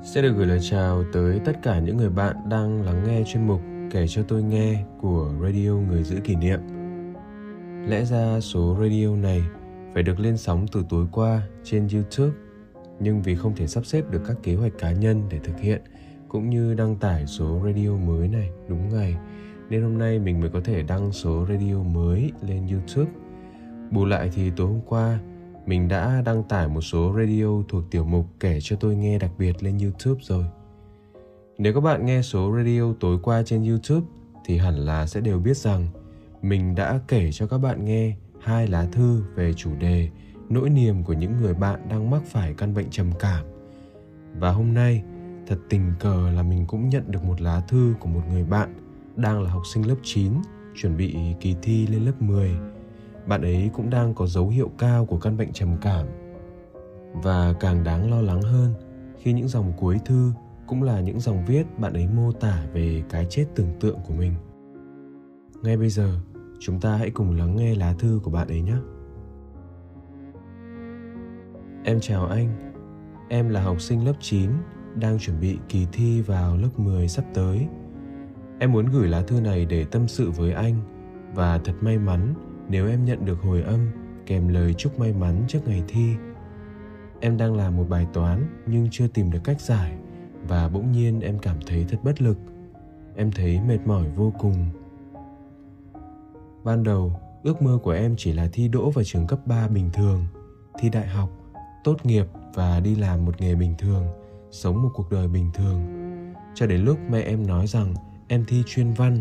Sẽ được gửi lời chào tới tất cả những người bạn đang lắng nghe chuyên mục Kể cho tôi nghe của Radio Người giữ kỷ niệm. Lẽ ra số radio này phải được lên sóng từ tối qua trên YouTube, nhưng vì không thể sắp xếp được các kế hoạch cá nhân để thực hiện cũng như đăng tải số radio mới này đúng ngày, nên hôm nay mình mới có thể đăng số radio mới lên YouTube. Bù lại thì tối hôm qua mình đã đăng tải một số radio thuộc tiểu mục kể cho tôi nghe đặc biệt lên YouTube rồi. Nếu các bạn nghe số radio tối qua trên YouTube thì hẳn là sẽ đều biết rằng mình đã kể cho các bạn nghe hai lá thư về chủ đề nỗi niềm của những người bạn đang mắc phải căn bệnh trầm cảm. Và hôm nay, thật tình cờ là mình cũng nhận được một lá thư của một người bạn đang là học sinh lớp 9, chuẩn bị kỳ thi lên lớp 10 bạn ấy cũng đang có dấu hiệu cao của căn bệnh trầm cảm. Và càng đáng lo lắng hơn, khi những dòng cuối thư cũng là những dòng viết bạn ấy mô tả về cái chết tưởng tượng của mình. Ngay bây giờ, chúng ta hãy cùng lắng nghe lá thư của bạn ấy nhé. Em chào anh. Em là học sinh lớp 9 đang chuẩn bị kỳ thi vào lớp 10 sắp tới. Em muốn gửi lá thư này để tâm sự với anh, và thật may mắn nếu em nhận được hồi âm, kèm lời chúc may mắn trước ngày thi, em đang làm một bài toán nhưng chưa tìm được cách giải và bỗng nhiên em cảm thấy thật bất lực. Em thấy mệt mỏi vô cùng. Ban đầu, ước mơ của em chỉ là thi đỗ vào trường cấp 3 bình thường, thi đại học, tốt nghiệp và đi làm một nghề bình thường, sống một cuộc đời bình thường. Cho đến lúc mẹ em nói rằng em thi chuyên văn.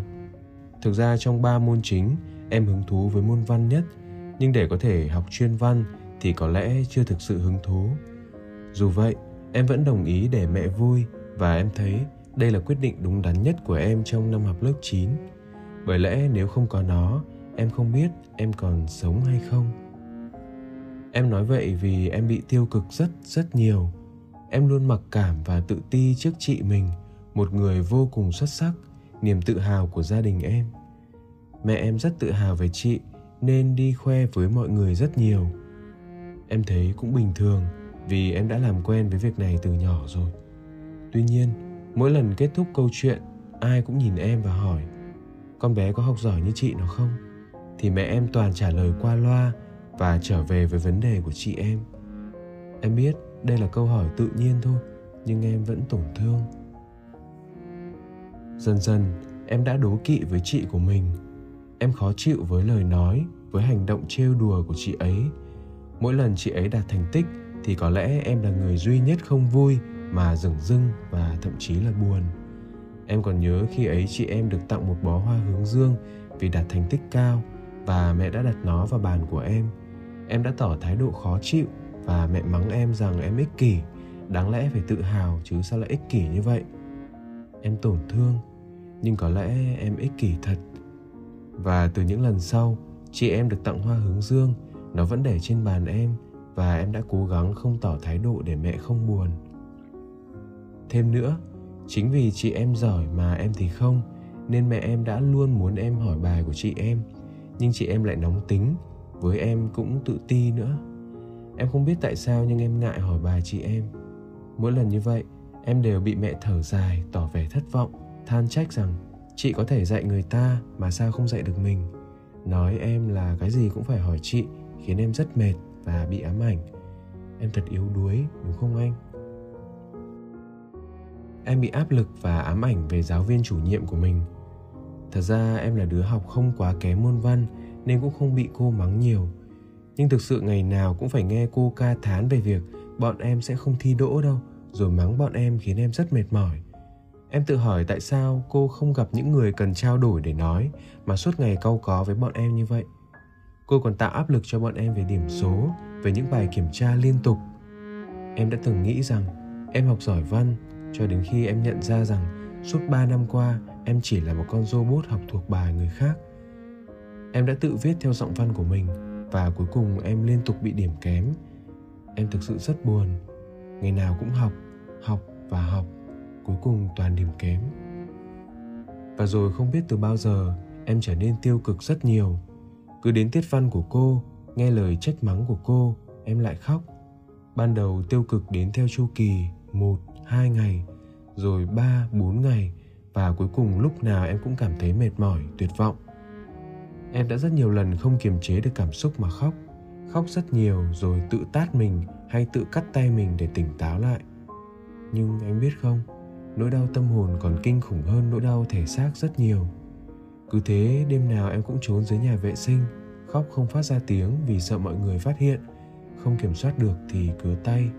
Thực ra trong ba môn chính em hứng thú với môn văn nhất nhưng để có thể học chuyên văn thì có lẽ chưa thực sự hứng thú dù vậy em vẫn đồng ý để mẹ vui và em thấy đây là quyết định đúng đắn nhất của em trong năm học lớp 9. Bởi lẽ nếu không có nó, em không biết em còn sống hay không. Em nói vậy vì em bị tiêu cực rất rất nhiều. Em luôn mặc cảm và tự ti trước chị mình, một người vô cùng xuất sắc, niềm tự hào của gia đình em mẹ em rất tự hào về chị, nên đi khoe với mọi người rất nhiều. Em thấy cũng bình thường, vì em đã làm quen với việc này từ nhỏ rồi. Tuy nhiên, mỗi lần kết thúc câu chuyện, ai cũng nhìn em và hỏi, con bé có học giỏi như chị nó không? Thì mẹ em toàn trả lời qua loa và trở về với vấn đề của chị em. Em biết đây là câu hỏi tự nhiên thôi, nhưng em vẫn tổn thương. Dần dần, em đã đố kỵ với chị của mình em khó chịu với lời nói, với hành động trêu đùa của chị ấy. Mỗi lần chị ấy đạt thành tích thì có lẽ em là người duy nhất không vui mà dửng dưng và thậm chí là buồn. Em còn nhớ khi ấy chị em được tặng một bó hoa hướng dương vì đạt thành tích cao và mẹ đã đặt nó vào bàn của em. Em đã tỏ thái độ khó chịu và mẹ mắng em rằng em ích kỷ. Đáng lẽ phải tự hào chứ sao lại ích kỷ như vậy? Em tổn thương, nhưng có lẽ em ích kỷ thật và từ những lần sau, chị em được tặng hoa hướng dương. Nó vẫn để trên bàn em và em đã cố gắng không tỏ thái độ để mẹ không buồn. Thêm nữa, chính vì chị em giỏi mà em thì không, nên mẹ em đã luôn muốn em hỏi bài của chị em. Nhưng chị em lại nóng tính, với em cũng tự ti nữa. Em không biết tại sao nhưng em ngại hỏi bài chị em. Mỗi lần như vậy, em đều bị mẹ thở dài, tỏ vẻ thất vọng, than trách rằng chị có thể dạy người ta mà sao không dạy được mình? Nói em là cái gì cũng phải hỏi chị, khiến em rất mệt và bị ám ảnh. Em thật yếu đuối, đúng không anh? Em bị áp lực và ám ảnh về giáo viên chủ nhiệm của mình. Thật ra em là đứa học không quá kém môn văn nên cũng không bị cô mắng nhiều. Nhưng thực sự ngày nào cũng phải nghe cô ca thán về việc bọn em sẽ không thi đỗ đâu, rồi mắng bọn em khiến em rất mệt mỏi. Em tự hỏi tại sao cô không gặp những người cần trao đổi để nói mà suốt ngày cau có với bọn em như vậy. Cô còn tạo áp lực cho bọn em về điểm số, về những bài kiểm tra liên tục. Em đã từng nghĩ rằng em học giỏi văn cho đến khi em nhận ra rằng suốt 3 năm qua em chỉ là một con robot học thuộc bài người khác. Em đã tự viết theo giọng văn của mình và cuối cùng em liên tục bị điểm kém. Em thực sự rất buồn. Ngày nào cũng học, học và học, cuối cùng toàn điểm kém. Và rồi không biết từ bao giờ em trở nên tiêu cực rất nhiều. Cứ đến tiết văn của cô, nghe lời trách mắng của cô, em lại khóc. Ban đầu tiêu cực đến theo chu kỳ một, hai ngày, rồi ba, bốn ngày và cuối cùng lúc nào em cũng cảm thấy mệt mỏi, tuyệt vọng. Em đã rất nhiều lần không kiềm chế được cảm xúc mà khóc, khóc rất nhiều rồi tự tát mình hay tự cắt tay mình để tỉnh táo lại. Nhưng anh biết không, nỗi đau tâm hồn còn kinh khủng hơn nỗi đau thể xác rất nhiều. Cứ thế đêm nào em cũng trốn dưới nhà vệ sinh, khóc không phát ra tiếng vì sợ mọi người phát hiện, không kiểm soát được thì cứa tay.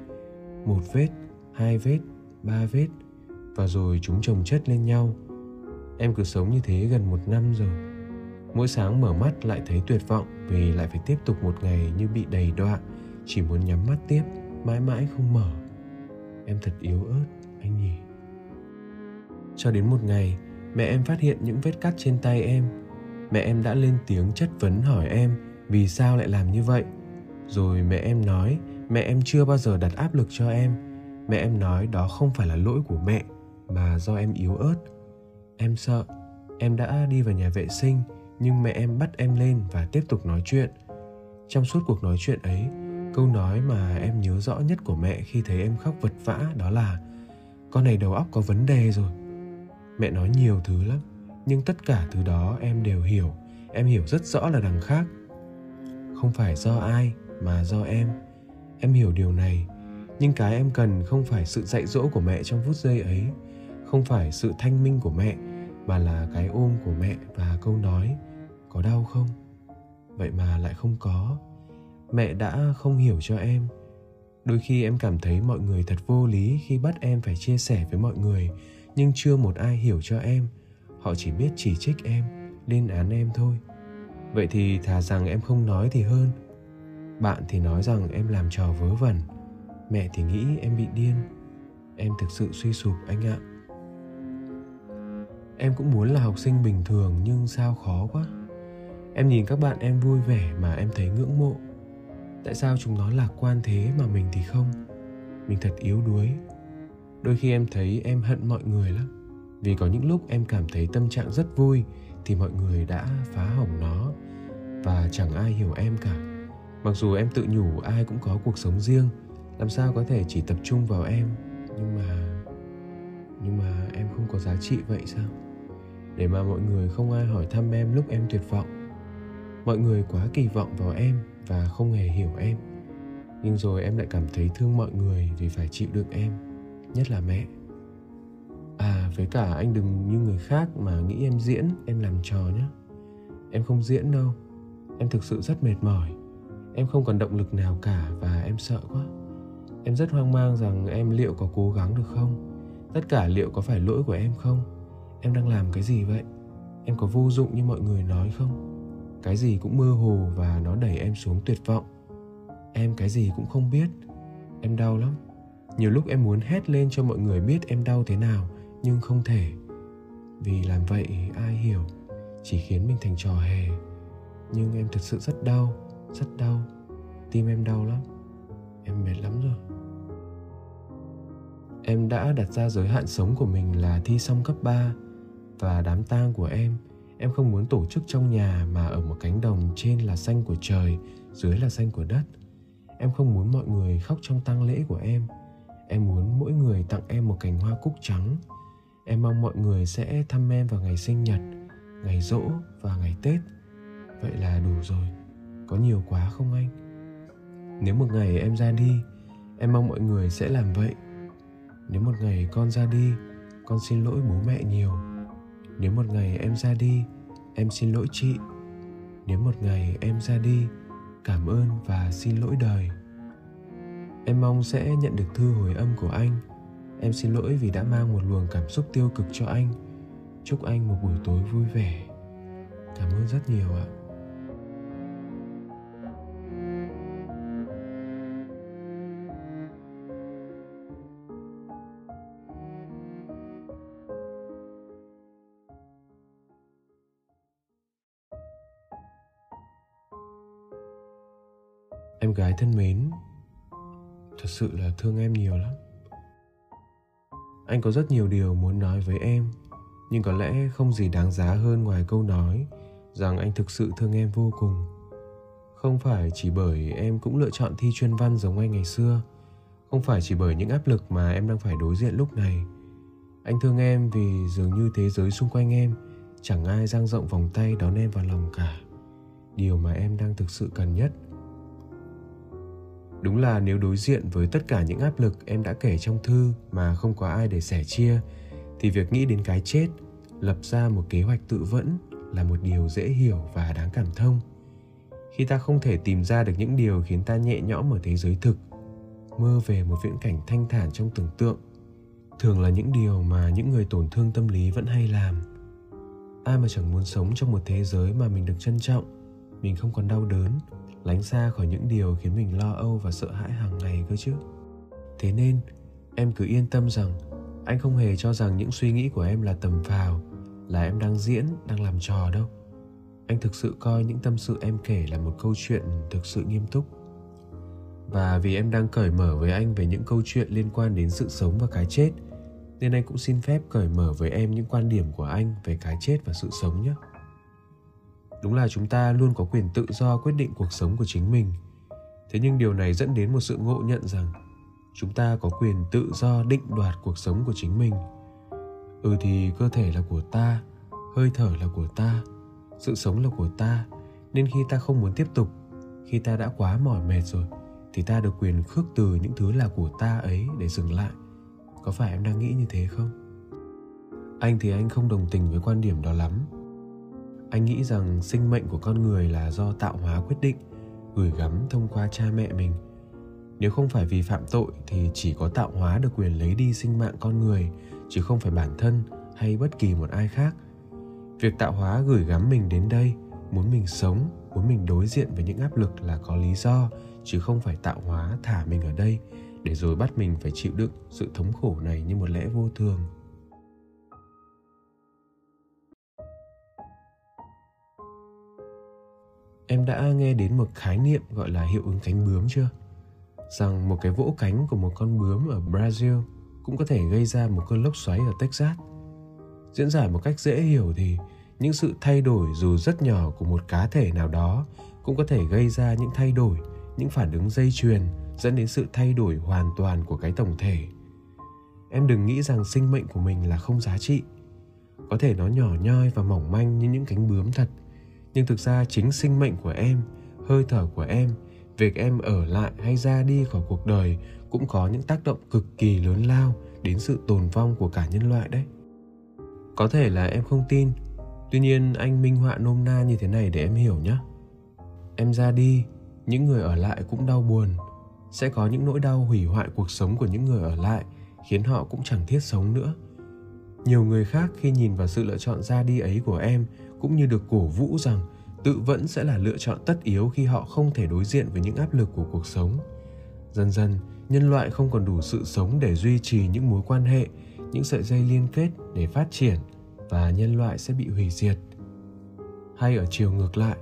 Một vết, hai vết, ba vết, và rồi chúng chồng chất lên nhau. Em cứ sống như thế gần một năm rồi. Mỗi sáng mở mắt lại thấy tuyệt vọng vì lại phải tiếp tục một ngày như bị đầy đọa, chỉ muốn nhắm mắt tiếp, mãi mãi không mở. Em thật yếu ớt, anh nhỉ. Cho đến một ngày, mẹ em phát hiện những vết cắt trên tay em. Mẹ em đã lên tiếng chất vấn hỏi em vì sao lại làm như vậy. Rồi mẹ em nói mẹ em chưa bao giờ đặt áp lực cho em. Mẹ em nói đó không phải là lỗi của mẹ mà do em yếu ớt. Em sợ, em đã đi vào nhà vệ sinh nhưng mẹ em bắt em lên và tiếp tục nói chuyện. Trong suốt cuộc nói chuyện ấy, câu nói mà em nhớ rõ nhất của mẹ khi thấy em khóc vật vã đó là con này đầu óc có vấn đề rồi. Mẹ nói nhiều thứ lắm, nhưng tất cả thứ đó em đều hiểu, em hiểu rất rõ là đằng khác. Không phải do ai mà do em. Em hiểu điều này, nhưng cái em cần không phải sự dạy dỗ của mẹ trong phút giây ấy, không phải sự thanh minh của mẹ mà là cái ôm của mẹ và câu nói có đau không? Vậy mà lại không có. Mẹ đã không hiểu cho em. Đôi khi em cảm thấy mọi người thật vô lý khi bắt em phải chia sẻ với mọi người nhưng chưa một ai hiểu cho em. Họ chỉ biết chỉ trích em, lên án em thôi. Vậy thì thà rằng em không nói thì hơn. Bạn thì nói rằng em làm trò vớ vẩn. Mẹ thì nghĩ em bị điên. Em thực sự suy sụp anh ạ. Em cũng muốn là học sinh bình thường nhưng sao khó quá. Em nhìn các bạn em vui vẻ mà em thấy ngưỡng mộ. Tại sao chúng nó lạc quan thế mà mình thì không? Mình thật yếu đuối đôi khi em thấy em hận mọi người lắm. Vì có những lúc em cảm thấy tâm trạng rất vui, thì mọi người đã phá hỏng nó. Và chẳng ai hiểu em cả. Mặc dù em tự nhủ ai cũng có cuộc sống riêng, làm sao có thể chỉ tập trung vào em. Nhưng mà nhưng mà em không có giá trị vậy sao? Để mà mọi người không ai hỏi thăm em lúc em tuyệt vọng. Mọi người quá kỳ vọng vào em và không hề hiểu em. Nhưng rồi em lại cảm thấy thương mọi người vì phải chịu đựng em nhất là mẹ. À với cả anh đừng như người khác mà nghĩ em diễn, em làm trò nhé em không diễn đâu. Em thực sự rất mệt mỏi. Em không còn động lực nào cả và em sợ quá. Em rất hoang mang rằng em liệu có cố gắng được không? Tất cả liệu có phải lỗi của em không? Em đang làm cái gì vậy? Em có vô dụng như mọi người nói không? Cái gì cũng mơ hồ và nó đẩy em xuống tuyệt vọng. Em cái gì cũng không biết. Em đau lắm nhiều lúc em muốn hét lên cho mọi người biết em đau thế nào, nhưng không thể. Vì làm vậy, ai hiểu? Chỉ khiến mình thành trò hề. Nhưng em thật sự rất đau rất đau. Tim em đau lắm. Em mệt lắm rồi. Em đã đặt ra giới hạn sống của mình là thi xong cấp 3 và đám tang của em em không muốn tổ chức trong nhà mà ở một cánh đồng trên là xanh của trời, dưới là xanh của đất. Em không muốn mọi người khóc trong tang lễ của em em muốn mỗi người tặng em một cành hoa cúc trắng. Em mong mọi người sẽ thăm em vào ngày sinh nhật, ngày rỗ và ngày tết. Vậy là đủ rồi. Có nhiều quá không anh? Nếu một ngày em ra đi, em mong mọi người sẽ làm vậy. Nếu một ngày con ra đi, con xin lỗi bố mẹ nhiều. Nếu một ngày em ra đi, em xin lỗi chị. Nếu một ngày em ra đi, cảm ơn và xin lỗi đời em mong sẽ nhận được thư hồi âm của anh Em xin lỗi vì đã mang một luồng cảm xúc tiêu cực cho anh. Chúc anh một buổi tối vui vẻ. Cảm ơn rất nhiều ạ. Em gái thân mến, thật sự là thương em nhiều lắm. Anh có rất nhiều điều muốn nói với em, nhưng có lẽ không gì đáng giá hơn ngoài câu nói rằng anh thực sự thương em vô cùng. Không phải chỉ bởi em cũng lựa chọn thi chuyên văn giống anh ngày xưa, không phải chỉ bởi những áp lực mà em đang phải đối diện lúc này. Anh thương em vì dường như thế giới xung quanh em chẳng ai dang rộng vòng tay đón em vào lòng cả. Điều mà em đang thực sự cần nhất đúng là nếu đối diện với tất cả những áp lực em đã kể trong thư mà không có ai để sẻ chia, thì việc nghĩ đến cái chết, lập ra một kế hoạch tự vẫn là một điều dễ hiểu và đáng cảm thông. Khi ta không thể tìm ra được những điều khiến ta nhẹ nhõm ở thế giới thực, mơ về một viễn cảnh thanh thản trong tưởng tượng, thường là những điều mà những người tổn thương tâm lý vẫn hay làm. Ai mà chẳng muốn sống trong một thế giới mà mình được trân trọng, mình không còn đau đớn lánh xa khỏi những điều khiến mình lo âu và sợ hãi hàng ngày cơ chứ. Thế nên, em cứ yên tâm rằng anh không hề cho rằng những suy nghĩ của em là tầm phào, là em đang diễn, đang làm trò đâu. Anh thực sự coi những tâm sự em kể là một câu chuyện thực sự nghiêm túc. Và vì em đang cởi mở với anh về những câu chuyện liên quan đến sự sống và cái chết, nên anh cũng xin phép cởi mở với em những quan điểm của anh về cái chết và sự sống nhé đúng là chúng ta luôn có quyền tự do quyết định cuộc sống của chính mình. Thế nhưng điều này dẫn đến một sự ngộ nhận rằng chúng ta có quyền tự do định đoạt cuộc sống của chính mình. Ừ thì cơ thể là của ta, hơi thở là của ta, sự sống là của ta. Nên khi ta không muốn tiếp tục, khi ta đã quá mỏi mệt rồi, thì ta được quyền khước từ những thứ là của ta ấy để dừng lại. Có phải em đang nghĩ như thế không? Anh thì anh không đồng tình với quan điểm đó lắm anh nghĩ rằng sinh mệnh của con người là do tạo hóa quyết định, gửi gắm thông qua cha mẹ mình. Nếu không phải vì phạm tội thì chỉ có tạo hóa được quyền lấy đi sinh mạng con người, chứ không phải bản thân hay bất kỳ một ai khác. Việc tạo hóa gửi gắm mình đến đây, muốn mình sống, muốn mình đối diện với những áp lực là có lý do, chứ không phải tạo hóa thả mình ở đây để rồi bắt mình phải chịu đựng sự thống khổ này như một lẽ vô thường. Em đã nghe đến một khái niệm gọi là hiệu ứng cánh bướm chưa? Rằng một cái vỗ cánh của một con bướm ở Brazil cũng có thể gây ra một cơn lốc xoáy ở Texas. Diễn giải một cách dễ hiểu thì những sự thay đổi dù rất nhỏ của một cá thể nào đó cũng có thể gây ra những thay đổi, những phản ứng dây chuyền dẫn đến sự thay đổi hoàn toàn của cái tổng thể. Em đừng nghĩ rằng sinh mệnh của mình là không giá trị. Có thể nó nhỏ nhoi và mỏng manh như những cánh bướm thật, nhưng thực ra chính sinh mệnh của em, hơi thở của em, việc em ở lại hay ra đi khỏi cuộc đời cũng có những tác động cực kỳ lớn lao đến sự tồn vong của cả nhân loại đấy. Có thể là em không tin, tuy nhiên anh minh họa nôm na như thế này để em hiểu nhé em ra đi, những người ở lại cũng đau buồn, sẽ có những nỗi đau hủy hoại cuộc sống của những người ở lại, khiến họ cũng chẳng thiết sống nữa nhiều người khác khi nhìn vào sự lựa chọn ra đi ấy của em, cũng như được cổ vũ rằng tự vẫn sẽ là lựa chọn tất yếu khi họ không thể đối diện với những áp lực của cuộc sống. Dần dần, nhân loại không còn đủ sự sống để duy trì những mối quan hệ, những sợi dây liên kết để phát triển và nhân loại sẽ bị hủy diệt. Hay ở chiều ngược lại,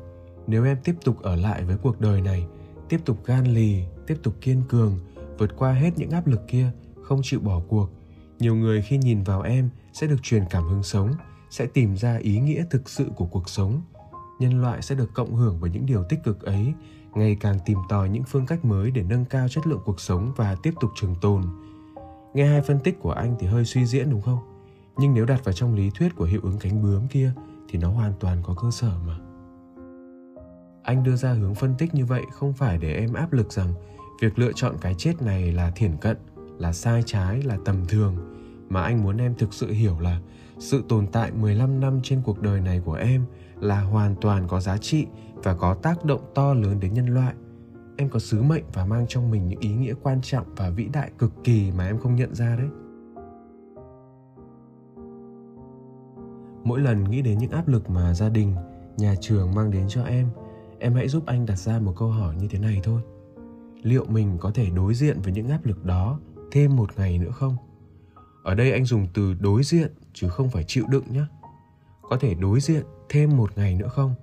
nếu em tiếp tục ở lại với cuộc đời này, tiếp tục gan lì, tiếp tục kiên cường, vượt qua hết những áp lực kia, không chịu bỏ cuộc, nhiều người khi nhìn vào em sẽ được truyền cảm hứng sống, sẽ tìm ra ý nghĩa thực sự của cuộc sống. Nhân loại sẽ được cộng hưởng bởi những điều tích cực ấy, ngày càng tìm tòi những phương cách mới để nâng cao chất lượng cuộc sống và tiếp tục trường tồn. Nghe hai phân tích của anh thì hơi suy diễn đúng không? Nhưng nếu đặt vào trong lý thuyết của hiệu ứng cánh bướm kia thì nó hoàn toàn có cơ sở mà. Anh đưa ra hướng phân tích như vậy không phải để em áp lực rằng việc lựa chọn cái chết này là thiển cận, là sai trái, là tầm thường mà anh muốn em thực sự hiểu là sự tồn tại 15 năm trên cuộc đời này của em là hoàn toàn có giá trị và có tác động to lớn đến nhân loại. Em có sứ mệnh và mang trong mình những ý nghĩa quan trọng và vĩ đại cực kỳ mà em không nhận ra đấy. Mỗi lần nghĩ đến những áp lực mà gia đình, nhà trường mang đến cho em, em hãy giúp anh đặt ra một câu hỏi như thế này thôi liệu mình có thể đối diện với những áp lực đó thêm một ngày nữa không ở đây anh dùng từ đối diện, chứ không phải chịu đựng nhé có thể đối diện thêm một ngày nữa không?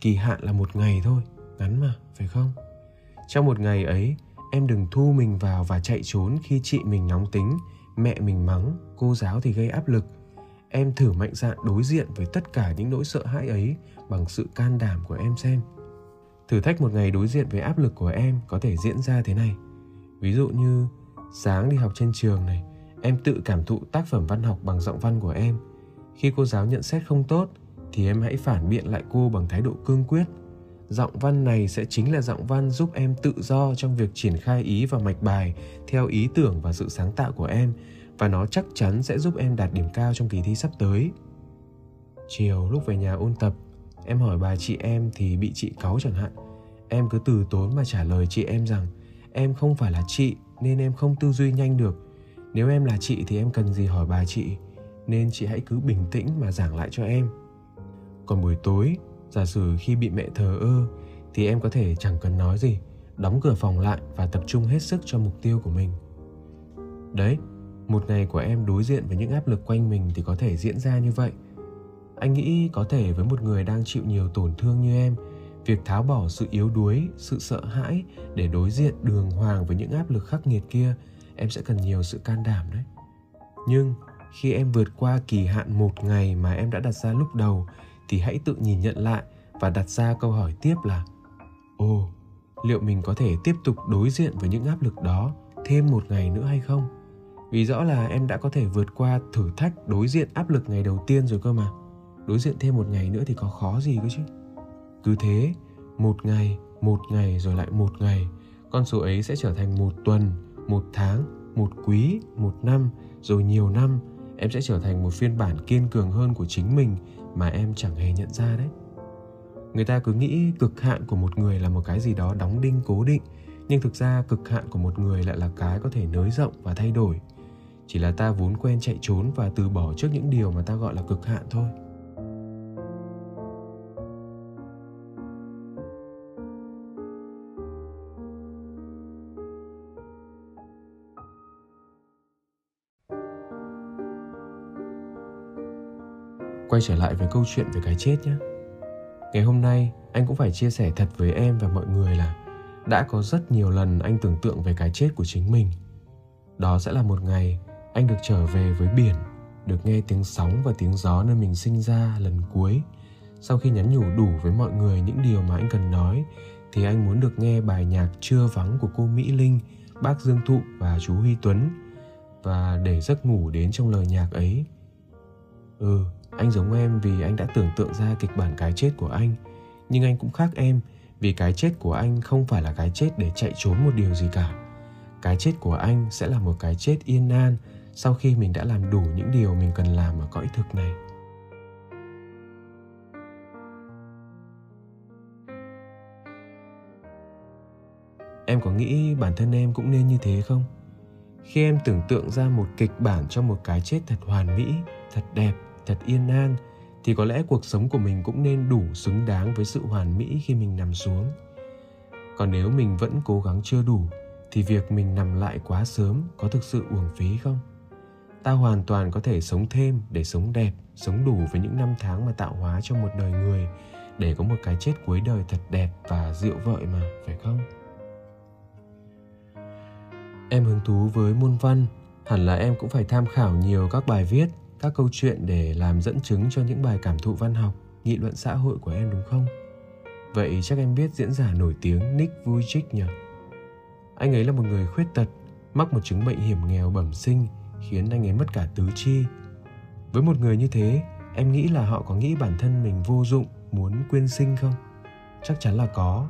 Kỳ hạn là một ngày thôi, ngắn mà, phải không? Trong một ngày ấy, em đừng thu mình vào và chạy trốn khi chị mình nóng tính, mẹ mình mắng, cô giáo thì gây áp lực. Em thử mạnh dạn đối diện với tất cả những nỗi sợ hãi ấy bằng sự can đảm của em xem. Thử thách một ngày đối diện với áp lực của em có thể diễn ra thế này. Ví dụ như, sáng đi học trên trường này em tự cảm thụ tác phẩm văn học bằng giọng văn của em. Khi cô giáo nhận xét không tốt, thì em hãy phản biện lại cô bằng thái độ cương quyết. Giọng văn này sẽ chính là giọng văn giúp em tự do trong việc triển khai ý và mạch bài theo ý tưởng và sự sáng tạo của em, và nó chắc chắn sẽ giúp em đạt điểm cao trong kỳ thi sắp tới. Chiều lúc về nhà ôn tập, em hỏi bài chị em thì bị chị cáu chẳng hạn. Em cứ từ tốn mà trả lời chị em rằng, em không phải là chị, nên em không tư duy nhanh được nếu em là chị thì em cần gì hỏi bà chị, nên chị hãy cứ bình tĩnh mà giảng lại cho em. Còn buổi tối, giả sử khi bị mẹ thờ ơ, thì em có thể chẳng cần nói gì, đóng cửa phòng lại và tập trung hết sức cho mục tiêu của mình. Đấy, một ngày của em đối diện với những áp lực quanh mình thì có thể diễn ra như vậy. Anh nghĩ có thể với một người đang chịu nhiều tổn thương như em, việc tháo bỏ sự yếu đuối, sự sợ hãi để đối diện đường hoàng với những áp lực khắc nghiệt kia em sẽ cần nhiều sự can đảm đấy. Nhưng khi em vượt qua kỳ hạn một ngày mà em đã đặt ra lúc đầu, thì hãy tự nhìn nhận lại và đặt ra câu hỏi tiếp là, ồ, liệu mình có thể tiếp tục đối diện với những áp lực đó thêm một ngày nữa hay không? Vì rõ là em đã có thể vượt qua thử thách đối diện áp lực ngày đầu tiên rồi cơ mà. Đối diện thêm một ngày nữa thì có khó gì cơ chứ? Cứ thế, một ngày một ngày rồi lại một ngày, con số ấy sẽ trở thành một tuần một tháng, một quý, một năm, rồi nhiều năm, em sẽ trở thành một phiên bản kiên cường hơn của chính mình mà em chẳng hề nhận ra đấy. Người ta cứ nghĩ cực hạn của một người là một cái gì đó đóng đinh cố định, nhưng thực ra cực hạn của một người lại là cái có thể nới rộng và thay đổi. Chỉ là ta vốn quen chạy trốn và từ bỏ trước những điều mà ta gọi là cực hạn thôi. Quay trở lại với câu chuyện về cái chết nhé. Ngày hôm nay, anh cũng phải chia sẻ thật với em và mọi người là đã có rất nhiều lần anh tưởng tượng về cái chết của chính mình. Đó sẽ là một ngày anh được trở về với biển, được nghe tiếng sóng và tiếng gió nơi mình sinh ra lần cuối. Sau khi nhắn nhủ đủ với mọi người những điều mà anh cần nói, thì anh muốn được nghe bài nhạc chưa vắng của cô mỹ linh, bác dương thụ và chú huy tuấn. Và để giấc ngủ đến trong lời nhạc ấy. Ừ anh giống em vì anh đã tưởng tượng ra kịch bản cái chết của anh. Nhưng anh cũng khác em, vì cái chết của anh không phải là cái chết để chạy trốn một điều gì cả. Cái chết của anh sẽ là một cái chết yên an sau khi mình đã làm đủ những điều mình cần làm ở cõi thực này. Em có nghĩ bản thân em cũng nên như thế không? Khi em tưởng tượng ra một kịch bản cho một cái chết thật hoàn mỹ, thật đẹp thật yên an, thì có lẽ cuộc sống của mình cũng nên đủ xứng đáng với sự hoàn mỹ khi mình nằm xuống. Còn nếu mình vẫn cố gắng chưa đủ, thì việc mình nằm lại quá sớm có thực sự uổng phí không? Ta hoàn toàn có thể sống thêm để sống đẹp, sống đủ với những năm tháng mà tạo hóa cho một đời người, để có một cái chết cuối đời thật đẹp và dịu vợi mà, phải không? Em hứng thú với môn văn, hẳn là em cũng phải tham khảo nhiều các bài viết các câu chuyện để làm dẫn chứng cho những bài cảm thụ văn học, nghị luận xã hội của em, đúng không? Vậy chắc em biết diễn giả nổi tiếng nick vujicic nhỉ? Anh ấy là một người khuyết tật, mắc một chứng bệnh hiểm nghèo bẩm sinh, khiến anh ấy mất cả tứ chi. Với một người như thế, em nghĩ là họ có nghĩ bản thân mình vô dụng, muốn quyên sinh không? Chắc chắn là có.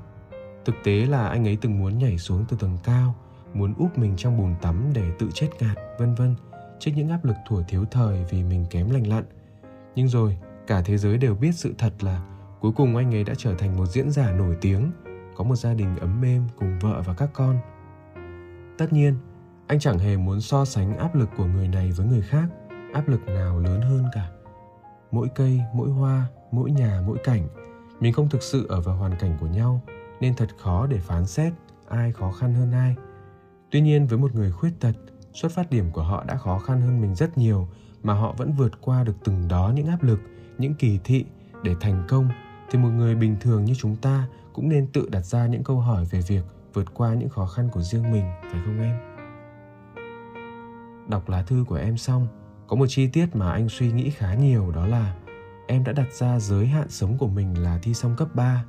Thực tế là anh ấy từng muốn nhảy xuống từ tầng cao, muốn úp mình trong bùn tắm để tự chết ngạt vân vân trước những áp lực thủa thiếu thời vì mình kém lành lặn. Nhưng rồi, cả thế giới đều biết sự thật là cuối cùng anh ấy đã trở thành một diễn giả nổi tiếng, có một gia đình ấm êm cùng vợ và các con. Tất nhiên, anh chẳng hề muốn so sánh áp lực của người này với người khác, áp lực nào lớn hơn cả. Mỗi cây, mỗi hoa, mỗi nhà, mỗi cảnh, mình không thực sự ở vào hoàn cảnh của nhau, nên thật khó để phán xét ai khó khăn hơn ai. Tuy nhiên, với một người khuyết tật xuất phát điểm của họ đã khó khăn hơn mình rất nhiều, mà họ vẫn vượt qua được từng đó những áp lực, những kỳ thị để thành công thì một người bình thường như chúng ta cũng nên tự đặt ra những câu hỏi về việc vượt qua những khó khăn của riêng mình, phải không em đọc lá thư của em xong, có một chi tiết mà anh suy nghĩ khá nhiều, đó là em đã đặt ra giới hạn sống của mình là thi xong cấp 3.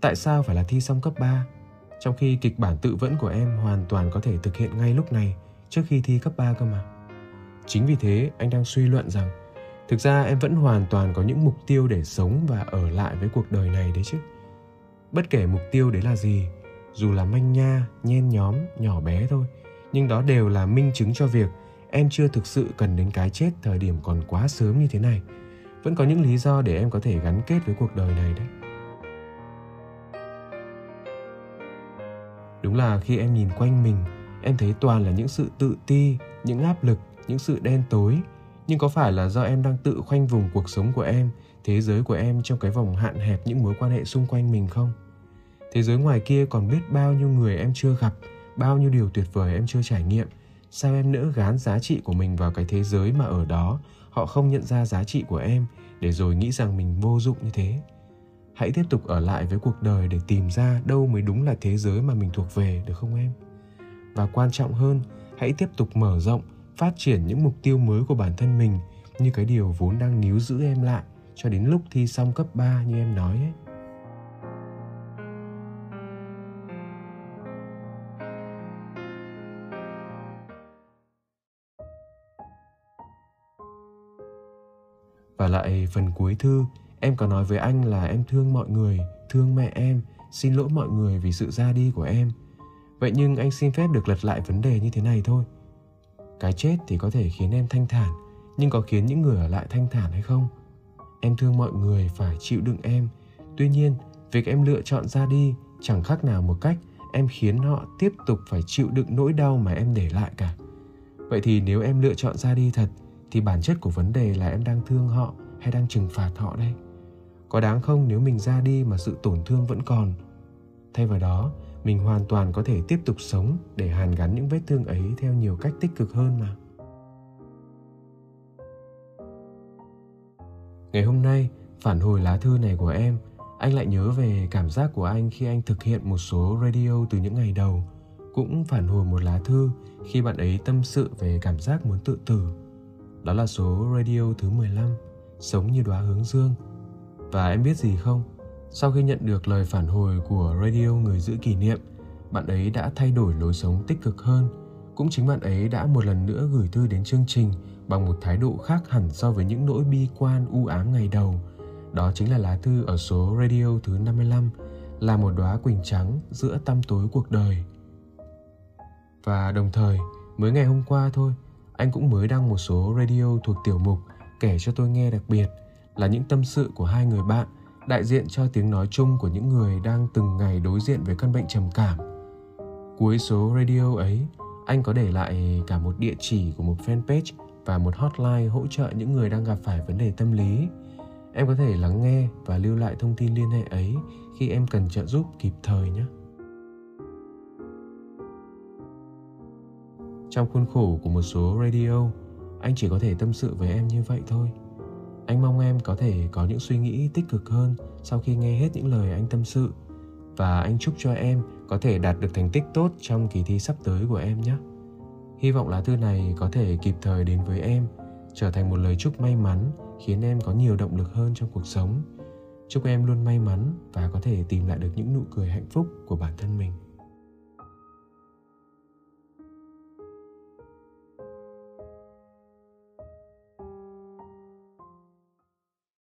Tại sao phải là thi xong cấp 3? Trong khi kịch bản tự vẫn của em hoàn toàn có thể thực hiện ngay lúc này trước khi thi cấp 3 cơ mà. Chính vì thế anh đang suy luận rằng thực ra em vẫn hoàn toàn có những mục tiêu để sống và ở lại với cuộc đời này đấy chứ. Bất kể mục tiêu đấy là gì, dù là manh nha, nhen nhóm, nhỏ bé thôi, nhưng đó đều là minh chứng cho việc em chưa thực sự cần đến cái chết thời điểm còn quá sớm như thế này vẫn có những lý do để em có thể gắn kết với cuộc đời này đấy đúng là khi em nhìn quanh mình em thấy toàn là những sự tự ti, những áp lực, những sự đen tối. Nhưng có phải là do em đang tự khoanh vùng cuộc sống của em, thế giới của em trong cái vòng hạn hẹp những mối quan hệ xung quanh mình không? Thế giới ngoài kia còn biết bao nhiêu người em chưa gặp, bao nhiêu điều tuyệt vời em chưa trải nghiệm. Sao em nỡ gán giá trị của mình vào cái thế giới mà ở đó, họ không nhận ra giá trị của em, để rồi nghĩ rằng mình vô dụng như thế? Hãy tiếp tục ở lại với cuộc đời để tìm ra đâu mới đúng là thế giới mà mình thuộc về, được không em? Và quan trọng hơn hãy tiếp tục mở rộng phát triển những mục tiêu mới của bản thân mình như cái điều vốn đang níu giữ em lại cho đến lúc thi xong cấp 3 như em nói ấy. Và lại phần cuối thư, em có nói với anh là em thương mọi người, thương mẹ em, xin lỗi mọi người vì sự ra đi của em. Vậy nhưng anh xin phép được lật lại vấn đề như thế này thôi. Cái chết thì có thể khiến em thanh thản, nhưng có khiến những người ở lại thanh thản hay không? Em thương mọi người phải chịu đựng em. Tuy nhiên, việc em lựa chọn ra đi chẳng khác nào một cách em khiến họ tiếp tục phải chịu đựng nỗi đau mà em để lại cả. Vậy thì nếu em lựa chọn ra đi thật thì bản chất của vấn đề là em đang thương họ hay đang trừng phạt họ đây có đáng không nếu mình ra đi mà sự tổn thương vẫn còn thay vào đó mình hoàn toàn có thể tiếp tục sống để hàn gắn những vết thương ấy theo nhiều cách tích cực hơn mà ngày hôm nay phản hồi lá thư này của em anh lại nhớ về cảm giác của anh khi anh thực hiện một số radio từ những ngày đầu cũng phản hồi một lá thư khi bạn ấy tâm sự về cảm giác muốn tự tử đó là số radio thứ 15, Sống như đóa hướng dương. Và em biết gì không? Sau khi nhận được lời phản hồi của radio người giữ kỷ niệm, bạn ấy đã thay đổi lối sống tích cực hơn. Cũng chính bạn ấy đã một lần nữa gửi thư đến chương trình bằng một thái độ khác hẳn so với những nỗi bi quan u ám ngày đầu. Đó chính là lá thư ở số radio thứ 55 là một đóa quỳnh trắng giữa tăm tối cuộc đời. Và đồng thời, mới ngày hôm qua thôi, anh cũng mới đăng một số radio thuộc tiểu mục kể cho tôi nghe đặc biệt là những tâm sự của hai người bạn đại diện cho tiếng nói chung của những người đang từng ngày đối diện với căn bệnh trầm cảm. Cuối số radio ấy, anh có để lại cả một địa chỉ của một fanpage và một hotline hỗ trợ những người đang gặp phải vấn đề tâm lý. Em có thể lắng nghe và lưu lại thông tin liên hệ ấy khi em cần trợ giúp kịp thời nhé. Trong khuôn khổ của một số radio, anh chỉ có thể tâm sự với em như vậy thôi. Anh mong em có thể có những suy nghĩ tích cực hơn sau khi nghe hết những lời anh tâm sự và anh chúc cho em có thể đạt được thành tích tốt trong kỳ thi sắp tới của em nhé. Hy vọng lá thư này có thể kịp thời đến với em, trở thành một lời chúc may mắn khiến em có nhiều động lực hơn trong cuộc sống. Chúc em luôn may mắn và có thể tìm lại được những nụ cười hạnh phúc của bản thân mình.